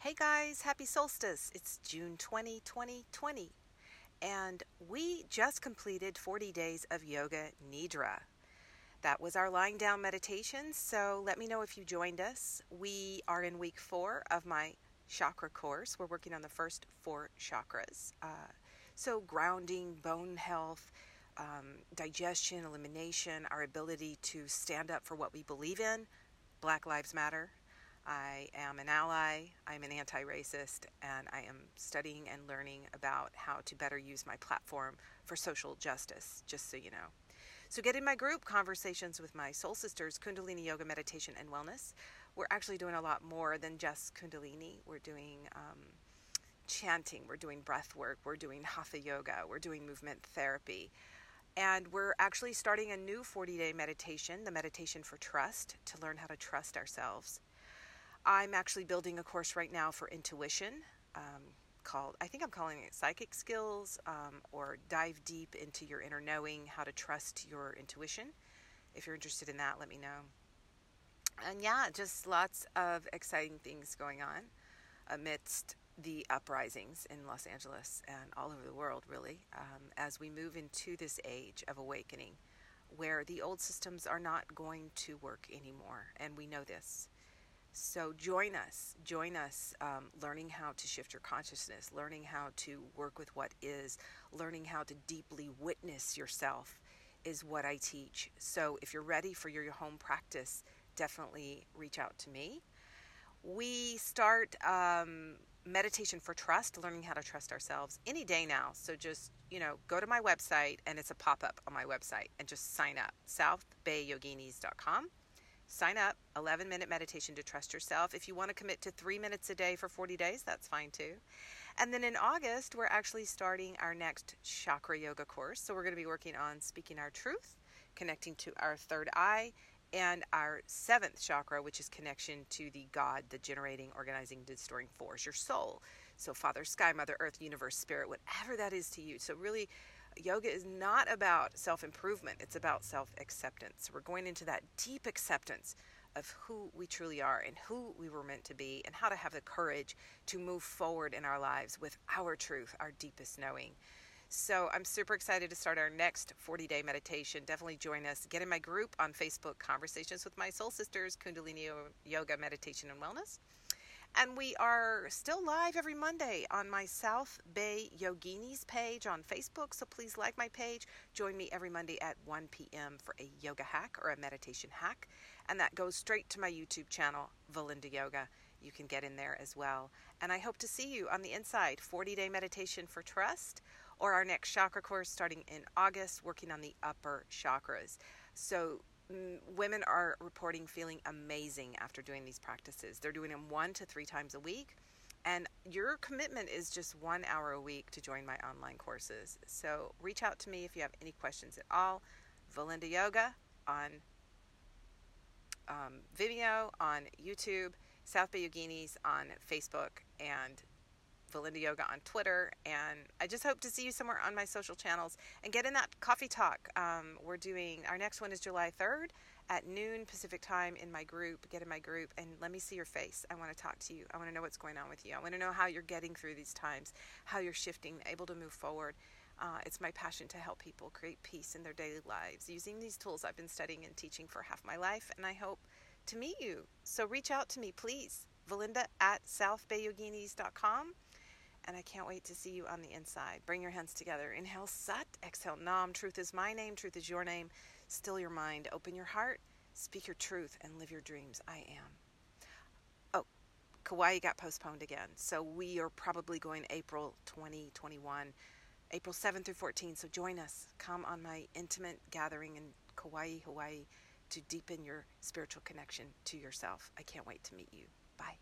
Hey guys, happy solstice. It's June 20, 2020. And we just completed 40 days of yoga nidra. That was our lying down meditation. So let me know if you joined us. We are in week four of my chakra course. We're working on the first four chakras. Uh, so, grounding, bone health, um, digestion, elimination, our ability to stand up for what we believe in. Black Lives Matter. I am an ally, I'm an anti racist, and I am studying and learning about how to better use my platform for social justice, just so you know. So, get in my group, Conversations with My Soul Sisters, Kundalini Yoga Meditation and Wellness. We're actually doing a lot more than just Kundalini. We're doing um, chanting, we're doing breath work, we're doing Hatha Yoga, we're doing movement therapy. And we're actually starting a new 40 day meditation, the meditation for trust, to learn how to trust ourselves. I'm actually building a course right now for intuition um, called, I think I'm calling it Psychic Skills um, or Dive Deep into Your Inner Knowing, How to Trust Your Intuition. If you're interested in that, let me know. And yeah, just lots of exciting things going on amidst the uprisings in Los Angeles and all over the world, really, um, as we move into this age of awakening where the old systems are not going to work anymore. And we know this. So join us, join us um, learning how to shift your consciousness, learning how to work with what is, learning how to deeply witness yourself is what I teach. So if you're ready for your home practice, definitely reach out to me. We start um, meditation for trust, learning how to trust ourselves any day now. So just, you know, go to my website and it's a pop up on my website and just sign up southbayyoginis.com sign up 11 minute meditation to trust yourself. If you want to commit to three minutes a day for 40 days that's fine too. And then in august we're actually starting our next chakra yoga course. So we're going to be working on speaking our truth connecting to our third eye and our seventh chakra which is connection to the god the generating organizing distorting force your soul. So father sky mother earth universe spirit whatever that is to you. So really yoga is not about self improvement, it's about self acceptance. We're going into that deep acceptance of who we truly are and who we were meant to be, and how to have the courage to move forward in our lives with our truth, our deepest knowing. So I'm super excited to start our next 40 day meditation. Definitely join us. Get in my group on Facebook, Conversations with My Soul Sisters, Kundalini Yoga, Meditation, and Wellness. And we are still live every Monday on my South Bay Yoginis page on Facebook. So please like my page. Join me every Monday at 1 p.m. for a yoga hack or a meditation hack. And that goes straight to my YouTube channel, Valinda Yoga. You can get in there as well. And I hope to see you on the inside 40 day meditation for trust or our next chakra course starting in August, working on the upper chakras. So women are reporting feeling amazing after doing these practices. They're doing them one to three times a week. And your commitment is just one hour a week to join my online courses. So reach out to me if you have any questions at all. Valinda Yoga on um, Vimeo, on YouTube, South Bay Yoginis on Facebook, and Valinda Yoga on Twitter, and I just hope to see you somewhere on my social channels and get in that coffee talk. Um, we're doing our next one is July 3rd at noon Pacific time in my group. Get in my group and let me see your face. I want to talk to you. I want to know what's going on with you. I want to know how you're getting through these times, how you're shifting, able to move forward. Uh, it's my passion to help people create peace in their daily lives using these tools I've been studying and teaching for half my life, and I hope to meet you. So reach out to me, please. Valinda at southbayyoginis.com and I can't wait to see you on the inside. Bring your hands together. Inhale Sat, exhale Nam. Truth is my name, truth is your name. Still your mind, open your heart, speak your truth, and live your dreams. I am. Oh, Kauai got postponed again. So we are probably going April 2021, April 7th through 14th. So join us. Come on my intimate gathering in Kauai, Hawaii to deepen your spiritual connection to yourself. I can't wait to meet you. Bye.